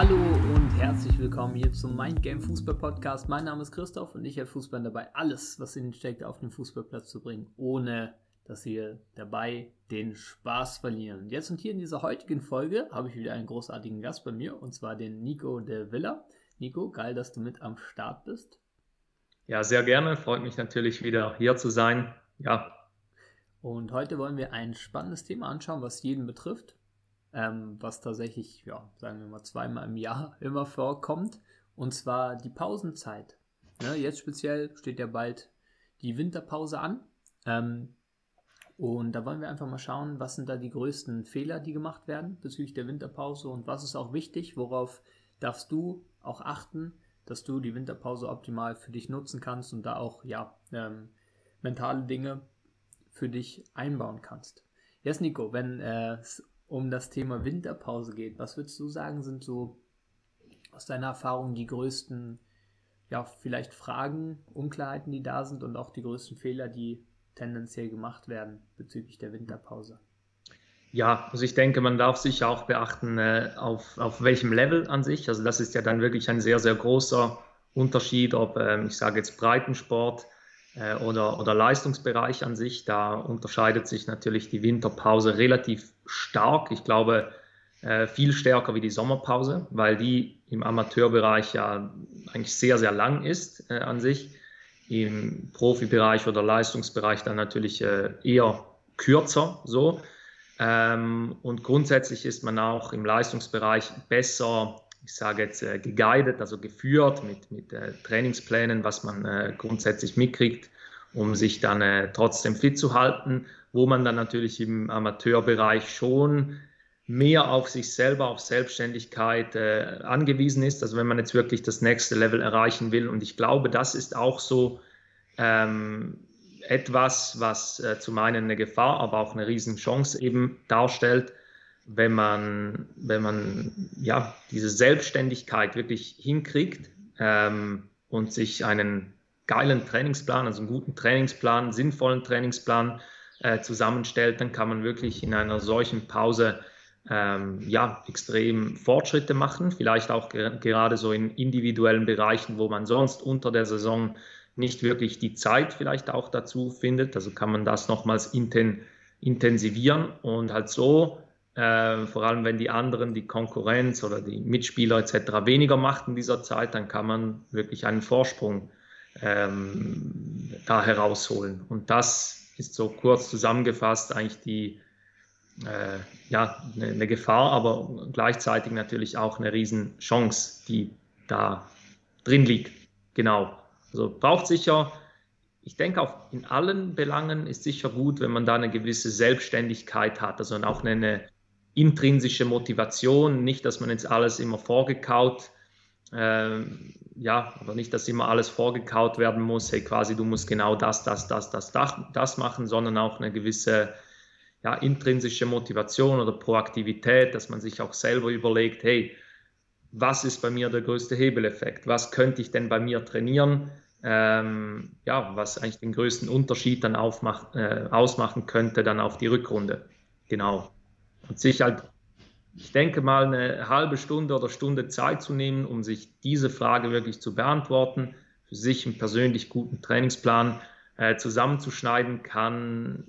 Hallo und herzlich willkommen hier zum Mind Game Fußball Podcast. Mein Name ist Christoph und ich helfe Fußball dabei, alles, was in den steckt, auf den Fußballplatz zu bringen, ohne dass wir dabei den Spaß verlieren. Jetzt und hier in dieser heutigen Folge habe ich wieder einen großartigen Gast bei mir und zwar den Nico de Villa. Nico, geil, dass du mit am Start bist. Ja, sehr gerne. Freut mich natürlich wieder hier zu sein. Ja. Und heute wollen wir ein spannendes Thema anschauen, was jeden betrifft ähm, was tatsächlich, ja, sagen wir mal, zweimal im Jahr immer vorkommt, und zwar die Pausenzeit. Ne, jetzt speziell steht ja bald die Winterpause an. Ähm, und da wollen wir einfach mal schauen, was sind da die größten Fehler, die gemacht werden bezüglich der Winterpause und was ist auch wichtig, worauf darfst du auch achten, dass du die Winterpause optimal für dich nutzen kannst und da auch ja ähm, mentale Dinge für dich einbauen kannst. Jetzt Nico, wenn es um das Thema Winterpause geht, was würdest du sagen, sind so aus deiner Erfahrung die größten, ja, vielleicht Fragen, Unklarheiten, die da sind und auch die größten Fehler, die tendenziell gemacht werden bezüglich der Winterpause? Ja, also ich denke, man darf sich auch beachten, äh, auf, auf welchem Level an sich. Also das ist ja dann wirklich ein sehr, sehr großer Unterschied, ob äh, ich sage jetzt Breitensport oder, oder Leistungsbereich an sich. Da unterscheidet sich natürlich die Winterpause relativ stark. Ich glaube, äh, viel stärker wie die Sommerpause, weil die im Amateurbereich ja eigentlich sehr, sehr lang ist äh, an sich. Im Profibereich oder Leistungsbereich dann natürlich äh, eher kürzer so. Ähm, und grundsätzlich ist man auch im Leistungsbereich besser ich sage jetzt, äh, geguidet, also geführt mit, mit äh, Trainingsplänen, was man äh, grundsätzlich mitkriegt, um sich dann äh, trotzdem fit zu halten, wo man dann natürlich im Amateurbereich schon mehr auf sich selber, auf Selbstständigkeit äh, angewiesen ist. Also wenn man jetzt wirklich das nächste Level erreichen will. Und ich glaube, das ist auch so ähm, etwas, was äh, zum einen eine Gefahr, aber auch eine Riesenchance eben darstellt, wenn man, wenn man ja, diese Selbstständigkeit wirklich hinkriegt ähm, und sich einen geilen Trainingsplan, also einen guten Trainingsplan, sinnvollen Trainingsplan äh, zusammenstellt, dann kann man wirklich in einer solchen Pause ähm, ja, extrem Fortschritte machen, vielleicht auch ge gerade so in individuellen Bereichen, wo man sonst unter der Saison nicht wirklich die Zeit vielleicht auch dazu findet. Also kann man das nochmals inten intensivieren und halt so äh, vor allem wenn die anderen, die Konkurrenz oder die Mitspieler etc. weniger macht in dieser Zeit, dann kann man wirklich einen Vorsprung ähm, da herausholen. Und das ist so kurz zusammengefasst eigentlich die, äh, ja, eine, eine, Gefahr, aber gleichzeitig natürlich auch eine Riesenchance, die da drin liegt. Genau. Also braucht sicher, ich denke auch in allen Belangen ist sicher gut, wenn man da eine gewisse Selbstständigkeit hat, also auch eine, intrinsische Motivation, nicht, dass man jetzt alles immer vorgekaut, äh, ja, oder nicht, dass immer alles vorgekaut werden muss, hey, quasi du musst genau das, das, das, das, das, das machen, sondern auch eine gewisse ja, intrinsische Motivation oder Proaktivität, dass man sich auch selber überlegt, hey, was ist bei mir der größte Hebeleffekt? Was könnte ich denn bei mir trainieren? Ähm, ja, was eigentlich den größten Unterschied dann aufmach, äh, ausmachen könnte dann auf die Rückrunde. Genau und sich halt, ich denke mal, eine halbe Stunde oder Stunde Zeit zu nehmen, um sich diese Frage wirklich zu beantworten, für sich einen persönlich guten Trainingsplan äh, zusammenzuschneiden, kann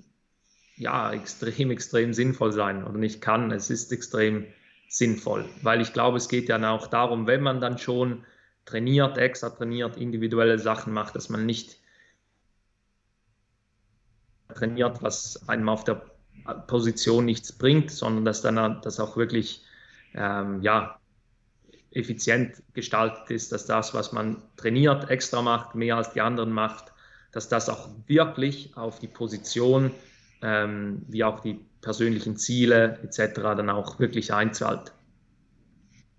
ja extrem, extrem sinnvoll sein. Oder nicht kann, es ist extrem sinnvoll, weil ich glaube, es geht ja auch darum, wenn man dann schon trainiert, extra trainiert, individuelle Sachen macht, dass man nicht trainiert, was einem auf der Position nichts bringt, sondern dass dann das auch wirklich ähm, ja, effizient gestaltet ist, dass das, was man trainiert, extra macht, mehr als die anderen macht, dass das auch wirklich auf die Position ähm, wie auch die persönlichen Ziele etc. dann auch wirklich einzahlt.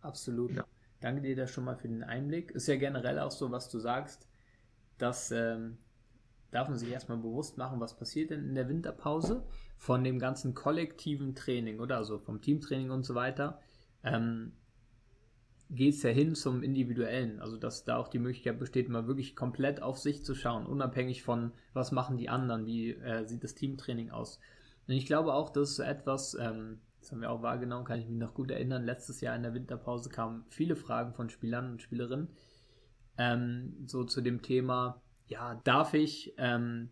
Absolut. Ja. Danke dir da schon mal für den Einblick. Ist ja generell auch so, was du sagst, dass ähm, darf man sich erstmal bewusst machen, was passiert denn in der Winterpause von dem ganzen kollektiven Training, oder? Also vom Teamtraining und so weiter. Ähm, geht es ja hin zum Individuellen. Also, dass da auch die Möglichkeit besteht, mal wirklich komplett auf sich zu schauen, unabhängig von, was machen die anderen, wie äh, sieht das Teamtraining aus. Und ich glaube auch, das ist so etwas, ähm, Das haben wir auch wahrgenommen, kann ich mich noch gut erinnern. Letztes Jahr in der Winterpause kamen viele Fragen von Spielern und Spielerinnen. Ähm, so zu dem Thema, ja, darf ich ähm,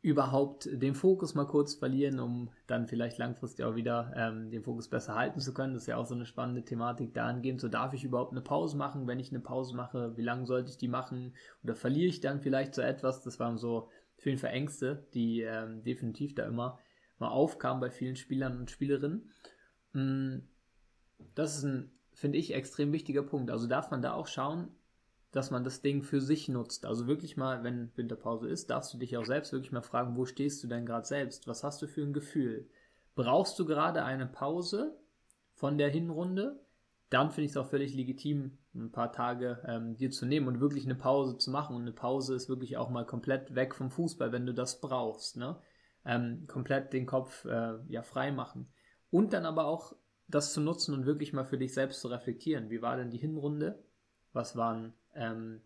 überhaupt den Fokus mal kurz verlieren, um dann vielleicht langfristig auch wieder ähm, den Fokus besser halten zu können. Das ist ja auch so eine spannende Thematik dahingehend. So darf ich überhaupt eine Pause machen? Wenn ich eine Pause mache, wie lange sollte ich die machen? Oder verliere ich dann vielleicht so etwas? Das waren so vielen Verängste, die ähm, definitiv da immer mal aufkamen bei vielen Spielern und Spielerinnen. Mm, das ist ein, finde ich, extrem wichtiger Punkt. Also darf man da auch schauen, dass man das Ding für sich nutzt. Also wirklich mal, wenn Winterpause ist, darfst du dich auch selbst wirklich mal fragen, wo stehst du denn gerade selbst? Was hast du für ein Gefühl? Brauchst du gerade eine Pause von der Hinrunde? Dann finde ich es auch völlig legitim, ein paar Tage ähm, dir zu nehmen und wirklich eine Pause zu machen. Und eine Pause ist wirklich auch mal komplett weg vom Fußball, wenn du das brauchst. Ne? Ähm, komplett den Kopf äh, ja, frei machen. Und dann aber auch das zu nutzen und wirklich mal für dich selbst zu reflektieren. Wie war denn die Hinrunde? Was waren ähm,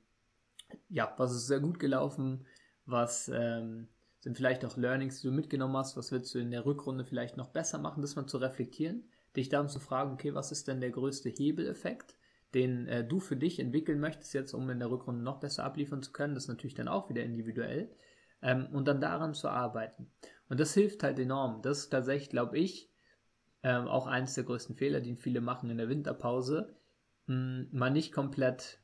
ja, was ist sehr gut gelaufen? Was ähm, sind vielleicht auch Learnings, die du mitgenommen hast? Was willst du in der Rückrunde vielleicht noch besser machen? Das mal zu reflektieren, dich dann zu fragen, okay, was ist denn der größte Hebeleffekt, den äh, du für dich entwickeln möchtest jetzt, um in der Rückrunde noch besser abliefern zu können? Das ist natürlich dann auch wieder individuell. Ähm, und dann daran zu arbeiten. Und das hilft halt enorm. Das ist tatsächlich, glaube ich, ähm, auch eines der größten Fehler, die viele machen in der Winterpause, mh, hm, mal nicht komplett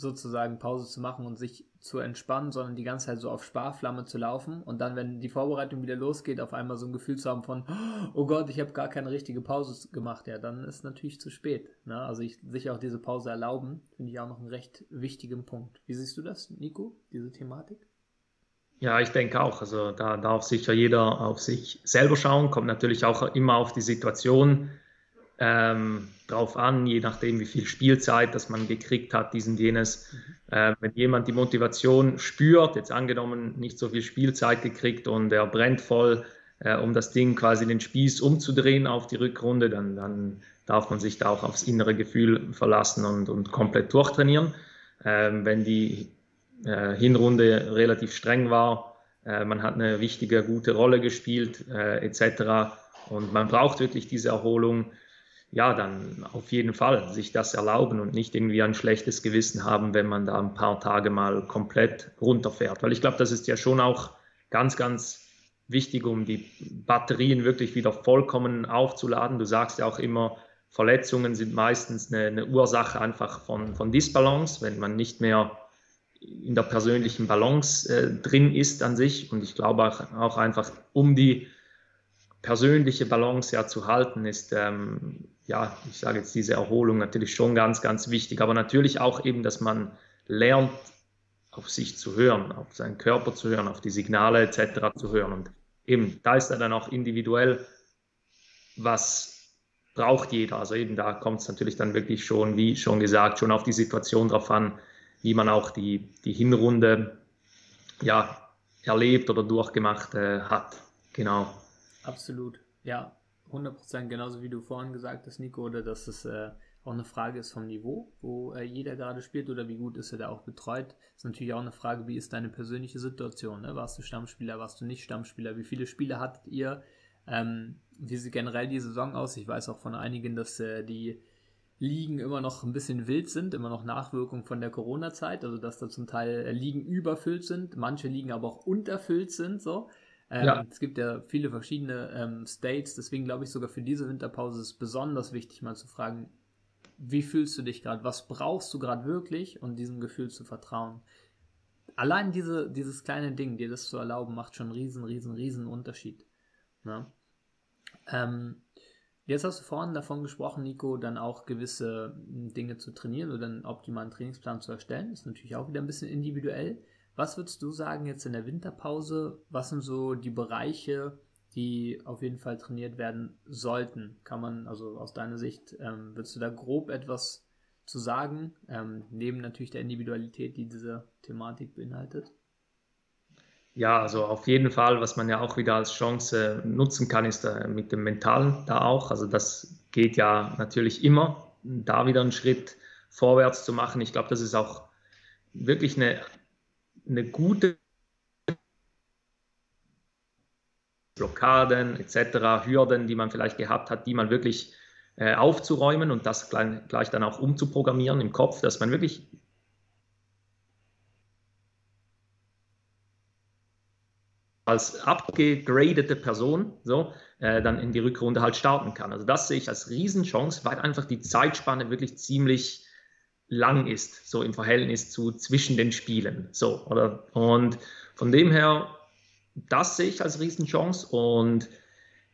sozusagen Pause zu machen und sich zu entspannen, sondern die ganze Zeit so auf Sparflamme zu laufen und dann, wenn die Vorbereitung wieder losgeht, auf einmal so ein Gefühl zu haben von, oh Gott, ich habe gar keine richtige Pause gemacht, ja, dann ist natürlich zu spät. Ne? Also ich, sich auch diese Pause erlauben, finde ich auch noch einen recht wichtigen Punkt. Wie siehst du das, Nico, diese Thematik? Ja, ich denke auch. Also da darf sicher jeder auf sich selber schauen, kommt natürlich auch immer auf die Situation ähm, drauf an, je nachdem, wie viel Spielzeit das man gekriegt hat, diesen jenes. Äh, wenn jemand die Motivation spürt, jetzt angenommen nicht so viel Spielzeit gekriegt und er brennt voll, äh, um das Ding quasi den Spieß umzudrehen auf die Rückrunde, dann, dann darf man sich da auch aufs innere Gefühl verlassen und, und komplett durchtrainieren. Ähm, wenn die äh, Hinrunde relativ streng war, äh, man hat eine wichtige, gute Rolle gespielt, äh, etc. Und man braucht wirklich diese Erholung ja, dann auf jeden Fall sich das erlauben und nicht irgendwie ein schlechtes Gewissen haben, wenn man da ein paar Tage mal komplett runterfährt. Weil ich glaube, das ist ja schon auch ganz, ganz wichtig, um die Batterien wirklich wieder vollkommen aufzuladen. Du sagst ja auch immer, Verletzungen sind meistens eine, eine Ursache einfach von, von Disbalance, wenn man nicht mehr in der persönlichen Balance äh, drin ist an sich. Und ich glaube auch, auch einfach, um die persönliche Balance ja zu halten, ist, ähm, ja, ich sage jetzt diese Erholung natürlich schon ganz, ganz wichtig. Aber natürlich auch eben, dass man lernt, auf sich zu hören, auf seinen Körper zu hören, auf die Signale etc. zu hören. Und eben, da ist er dann auch individuell, was braucht jeder. Also eben da kommt es natürlich dann wirklich schon, wie schon gesagt, schon auf die Situation drauf an, wie man auch die, die Hinrunde ja, erlebt oder durchgemacht äh, hat. Genau. Absolut, ja, 100% genauso wie du vorhin gesagt hast, Nico, oder dass es äh, auch eine Frage ist vom Niveau, wo äh, jeder gerade spielt oder wie gut ist er da auch betreut. Ist natürlich auch eine Frage, wie ist deine persönliche Situation? Ne? Warst du Stammspieler, warst du nicht Stammspieler? Wie viele Spiele hattet ihr? Ähm, wie sieht generell die Saison aus? Ich weiß auch von einigen, dass äh, die Ligen immer noch ein bisschen wild sind, immer noch Nachwirkung von der Corona-Zeit, also dass da zum Teil äh, Ligen überfüllt sind, manche Ligen aber auch unterfüllt sind, so. Ähm, ja. Es gibt ja viele verschiedene ähm, States, deswegen glaube ich sogar für diese Winterpause ist es besonders wichtig, mal zu fragen, wie fühlst du dich gerade, was brauchst du gerade wirklich und diesem Gefühl zu vertrauen. Allein diese, dieses kleine Ding, dir das zu erlauben, macht schon einen riesen, riesen, riesen Unterschied. Ne? Ähm, jetzt hast du vorhin davon gesprochen, Nico, dann auch gewisse hm, Dinge zu trainieren oder einen optimalen Trainingsplan zu erstellen. Ist natürlich auch wieder ein bisschen individuell. Was würdest du sagen jetzt in der Winterpause? Was sind so die Bereiche, die auf jeden Fall trainiert werden sollten? Kann man, also aus deiner Sicht, ähm, würdest du da grob etwas zu sagen, ähm, neben natürlich der Individualität, die diese Thematik beinhaltet? Ja, also auf jeden Fall, was man ja auch wieder als Chance nutzen kann, ist äh, mit dem Mentalen da auch. Also das geht ja natürlich immer, da wieder einen Schritt vorwärts zu machen. Ich glaube, das ist auch wirklich eine eine gute Blockaden etc., Hürden, die man vielleicht gehabt hat, die man wirklich äh, aufzuräumen und das gleich, dann auch umzuprogrammieren im Kopf, dass man wirklich als abgegradete Person so äh, dann in die Rückrunde halt starten kann. Also das sehe ich als Riesenchance, weil einfach die Zeitspanne wirklich ziemlich lang ist, so im Verhältnis zu zwischen den Spielen. So, oder? Und von dem her, das sehe ich als Riesenchance und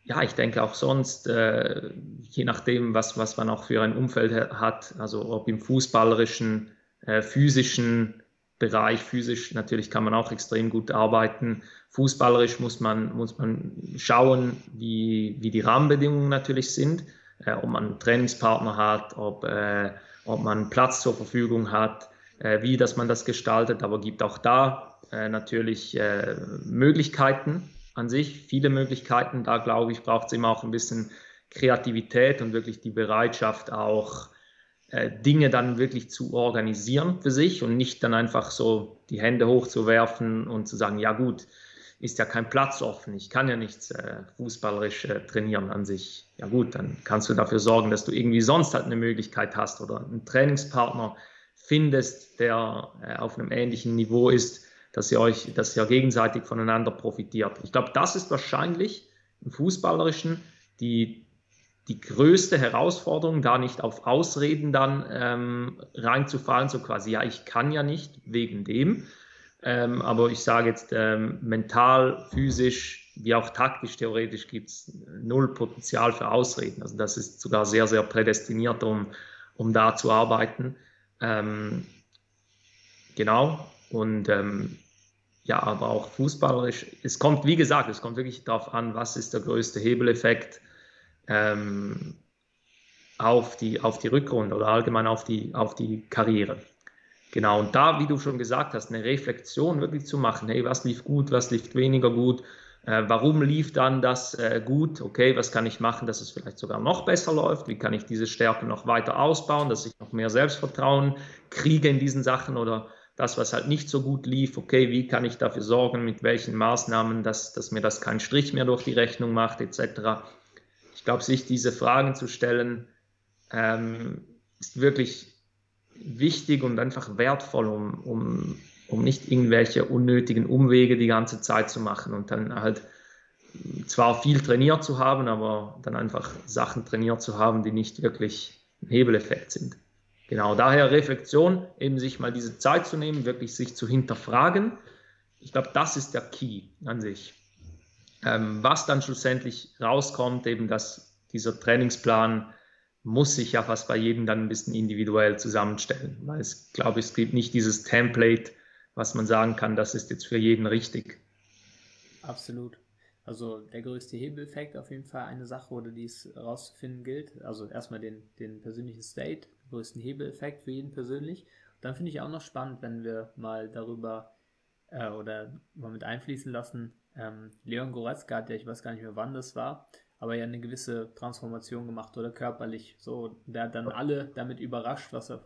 ja, ich denke auch sonst, äh, je nachdem, was, was man auch für ein Umfeld hat, also ob im fußballerischen, äh, physischen Bereich, physisch natürlich kann man auch extrem gut arbeiten. Fußballerisch muss man, muss man schauen, wie, wie die Rahmenbedingungen natürlich sind, äh, ob man einen Trainingspartner hat, ob, äh, ob man Platz zur Verfügung hat, äh, wie dass man das gestaltet, aber gibt auch da äh, natürlich äh, Möglichkeiten an sich, viele Möglichkeiten. Da glaube ich, braucht es immer auch ein bisschen Kreativität und wirklich die Bereitschaft auch Dinge dann wirklich zu organisieren für sich und nicht dann einfach so die Hände hochzuwerfen und zu sagen, ja gut, ist ja kein Platz offen, ich kann ja nichts äh, fußballerisch äh, trainieren an sich. Ja gut, dann kannst du dafür sorgen, dass du irgendwie sonst halt eine Möglichkeit hast oder einen Trainingspartner findest, der äh, auf einem ähnlichen Niveau ist, dass ihr euch, dass ihr gegenseitig voneinander profitiert. Ich glaube, das ist wahrscheinlich im Fußballerischen die, die größte Herausforderung, da nicht auf Ausreden dann ähm, reinzufallen, so quasi, ja, ich kann ja nicht wegen dem. Ähm, aber ich sage jetzt, ähm, mental, physisch, wie auch taktisch, theoretisch gibt es null Potenzial für Ausreden. Also das ist sogar sehr, sehr prädestiniert, um, um da zu arbeiten. Ähm, genau. Und ähm, ja, aber auch fußballerisch. Es kommt, wie gesagt, es kommt wirklich darauf an, was ist der größte Hebeleffekt ähm, auf, die, auf die Rückrunde oder allgemein auf die, auf die Karriere. Genau, und da, wie du schon gesagt hast, eine Reflexion wirklich zu machen, hey, was lief gut, was lief weniger gut, äh, warum lief dann das äh, gut, okay, was kann ich machen, dass es vielleicht sogar noch besser läuft, wie kann ich diese Stärke noch weiter ausbauen, dass ich noch mehr Selbstvertrauen kriege in diesen Sachen oder das, was halt nicht so gut lief, okay, wie kann ich dafür sorgen, mit welchen Maßnahmen, dass, dass mir das keinen Strich mehr durch die Rechnung macht, etc. Ich glaube, sich diese Fragen zu stellen, ähm, ist wirklich wichtig und einfach wertvoll, um, um, um nicht irgendwelche unnötigen Umwege die ganze Zeit zu machen und dann halt zwar viel trainiert zu haben, aber dann einfach Sachen trainiert zu haben, die nicht wirklich ein Hebeleffekt sind. Genau, daher Reflexion, eben sich mal diese Zeit zu nehmen, wirklich sich zu hinterfragen. Ich glaube, das ist der Key an sich. Ähm, was dann schlussendlich rauskommt, eben dass dieser Trainingsplan muss sich ja fast bei jedem dann ein bisschen individuell zusammenstellen, weil es, glaube ich, es gibt nicht dieses Template, was man sagen kann, das ist jetzt für jeden richtig. Absolut. Also der größte Hebeleffekt auf jeden Fall eine Sache, oder die es rauszufinden gilt. Also erstmal den, den persönlichen State, größten Hebeleffekt für jeden persönlich. dann finde ich auch noch spannend, wenn wir mal darüber äh, oder mal mit einfließen lassen, ähm, Leon Goretzka ja, ich weiß gar nicht mehr wann das war, aber ja eine gewisse Transformation gemacht oder körperlich. So, der hat dann alle damit überrascht, was er.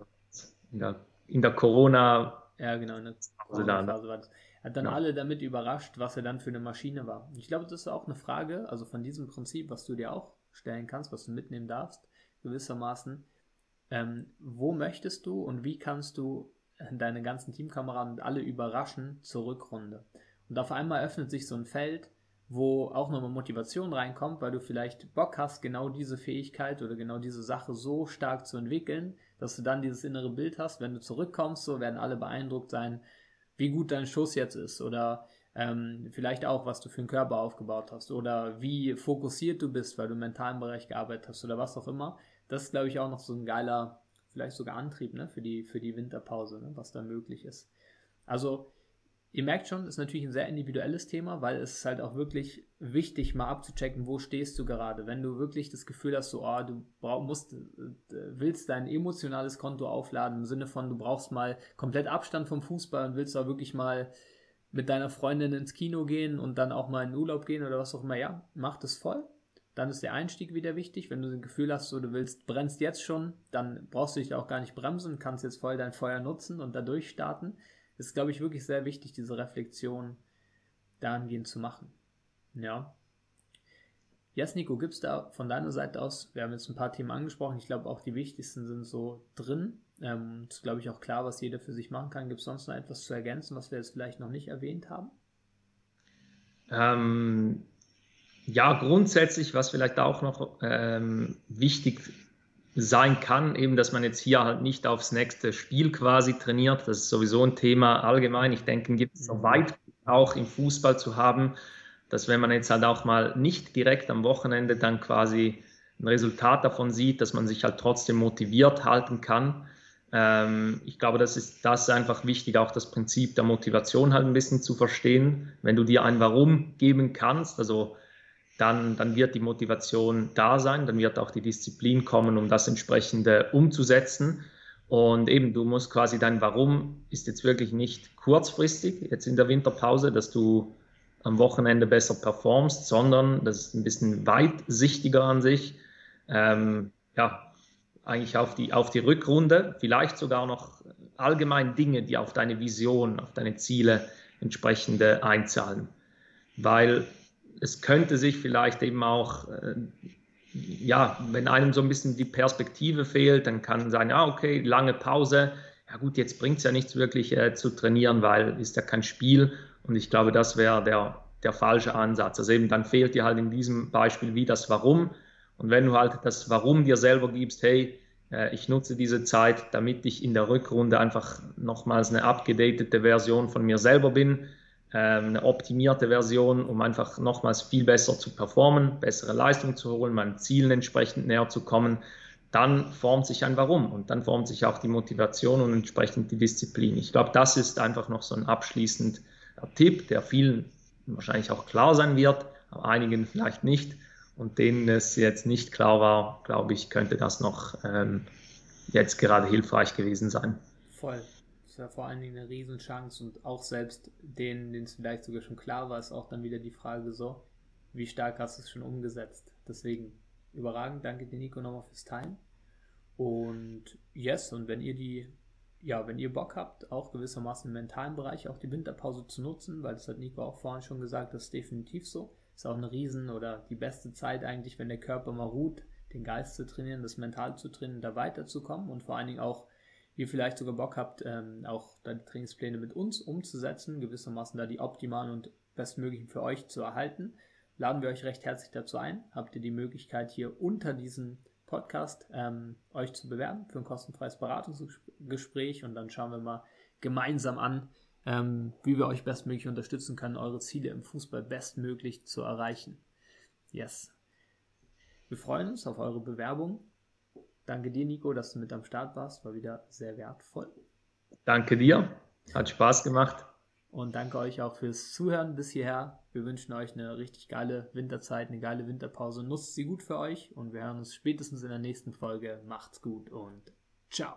In der, in der Corona. Ja, genau, in der Corona-Phase war das. Er hat dann ja. alle damit überrascht, was er dann für eine Maschine war. Ich glaube, das ist auch eine Frage, also von diesem Prinzip, was du dir auch stellen kannst, was du mitnehmen darfst, gewissermaßen ähm, wo möchtest du und wie kannst du deine ganzen Teamkameraden alle überraschen zur Rückrunde? Und auf einmal öffnet sich so ein Feld, wo auch nochmal Motivation reinkommt, weil du vielleicht Bock hast, genau diese Fähigkeit oder genau diese Sache so stark zu entwickeln, dass du dann dieses innere Bild hast. Wenn du zurückkommst, so werden alle beeindruckt sein, wie gut dein Schuss jetzt ist oder ähm, vielleicht auch, was du für einen Körper aufgebaut hast oder wie fokussiert du bist, weil du im mentalen Bereich gearbeitet hast oder was auch immer das ist, glaube ich, auch noch so ein geiler, vielleicht sogar Antrieb ne, für, die, für die Winterpause, ne, was da möglich ist. Also, ihr merkt schon, ist natürlich ein sehr individuelles Thema, weil es ist halt auch wirklich wichtig, mal abzuchecken, wo stehst du gerade. Wenn du wirklich das Gefühl hast, so, oh, du musst, äh, willst dein emotionales Konto aufladen, im Sinne von, du brauchst mal komplett Abstand vom Fußball und willst auch wirklich mal mit deiner Freundin ins Kino gehen und dann auch mal in den Urlaub gehen oder was auch immer, ja, mach das voll dann ist der Einstieg wieder wichtig. Wenn du das Gefühl hast, so du willst, brennst jetzt schon, dann brauchst du dich auch gar nicht bremsen, kannst jetzt voll dein Feuer nutzen und da durchstarten. Ist, glaube ich, wirklich sehr wichtig, diese Reflexion dahingehend zu machen. Ja. Yes, Nico, gibt es da von deiner Seite aus, wir haben jetzt ein paar Themen angesprochen, ich glaube auch die wichtigsten sind so drin. Ähm, ist, glaube ich, auch klar, was jeder für sich machen kann. Gibt es sonst noch etwas zu ergänzen, was wir jetzt vielleicht noch nicht erwähnt haben? Ähm, ja, grundsätzlich, was vielleicht auch noch ähm, wichtig sein kann, eben, dass man jetzt hier halt nicht aufs nächste Spiel quasi trainiert. Das ist sowieso ein Thema allgemein. Ich denke, gibt es so mhm. weit auch im Fußball zu haben, dass wenn man jetzt halt auch mal nicht direkt am Wochenende dann quasi ein Resultat davon sieht, dass man sich halt trotzdem motiviert halten kann. Ähm, ich glaube, das ist, das ist einfach wichtig, auch das Prinzip der Motivation halt ein bisschen zu verstehen. Wenn du dir ein Warum geben kannst, also dann, dann wird die Motivation da sein, dann wird auch die Disziplin kommen, um das entsprechende umzusetzen. Und eben, du musst quasi dein Warum ist jetzt wirklich nicht kurzfristig, jetzt in der Winterpause, dass du am Wochenende besser performst, sondern das ist ein bisschen weitsichtiger an sich. Ähm, ja, eigentlich auf die, auf die Rückrunde, vielleicht sogar noch allgemein Dinge, die auf deine Vision, auf deine Ziele entsprechende einzahlen. Weil es könnte sich vielleicht eben auch, äh, ja, wenn einem so ein bisschen die Perspektive fehlt, dann kann sein, ja, okay, lange Pause, ja gut, jetzt bringt es ja nichts wirklich äh, zu trainieren, weil ist ja kein Spiel und ich glaube, das wäre der, der falsche Ansatz. Also eben dann fehlt dir halt in diesem Beispiel wie das Warum. Und wenn du halt das Warum dir selber gibst, hey, äh, ich nutze diese Zeit, damit ich in der Rückrunde einfach nochmals eine abgedatete Version von mir selber bin, eine optimierte Version, um einfach nochmals viel besser zu performen, bessere Leistung zu holen, meinen Zielen entsprechend näher zu kommen, dann formt sich ein Warum und dann formt sich auch die Motivation und entsprechend die Disziplin. Ich glaube, das ist einfach noch so ein abschließend Tipp, der vielen wahrscheinlich auch klar sein wird, aber einigen vielleicht nicht. Und denen es jetzt nicht klar war, glaube ich, könnte das noch ähm, jetzt gerade hilfreich gewesen sein. Voll. Ja vor allen Dingen eine Riesenchance und auch selbst denen, denen es vielleicht sogar schon klar war, ist auch dann wieder die Frage so, wie stark hast du es schon umgesetzt? Deswegen überragend, danke dir Nico nochmal fürs Teilen. Und yes, und wenn ihr die ja, wenn ihr Bock habt, auch gewissermaßen im mentalen Bereich auch die Winterpause zu nutzen, weil das hat Nico auch vorhin schon gesagt, das ist definitiv so. Ist auch eine Riesen- oder die beste Zeit eigentlich, wenn der Körper mal ruht, den Geist zu trainieren, das Mental zu trainieren, da weiterzukommen und vor allen Dingen auch, ihr vielleicht sogar Bock habt, ähm, auch da die Trainingspläne mit uns umzusetzen, gewissermaßen da die optimalen und bestmöglichen für euch zu erhalten, laden wir euch recht herzlich dazu ein. Habt ihr die Möglichkeit hier unter diesem Podcast ähm, euch zu bewerben für ein kostenfreies Beratungsgespräch und dann schauen wir mal gemeinsam an, ähm, wie wir euch bestmöglich unterstützen können, eure Ziele im Fußball bestmöglich zu erreichen. Yes. Wir freuen uns auf eure Bewerbung. Danke dir, Nico, dass du mit am Start warst. War wieder sehr wertvoll. Danke dir. Hat Spaß gemacht. Und danke euch auch fürs Zuhören bis hierher. Wir wünschen euch eine richtig geile Winterzeit, eine geile Winterpause. Nutzt sie gut für euch und wir hören uns spätestens in der nächsten Folge. Macht's gut und ciao.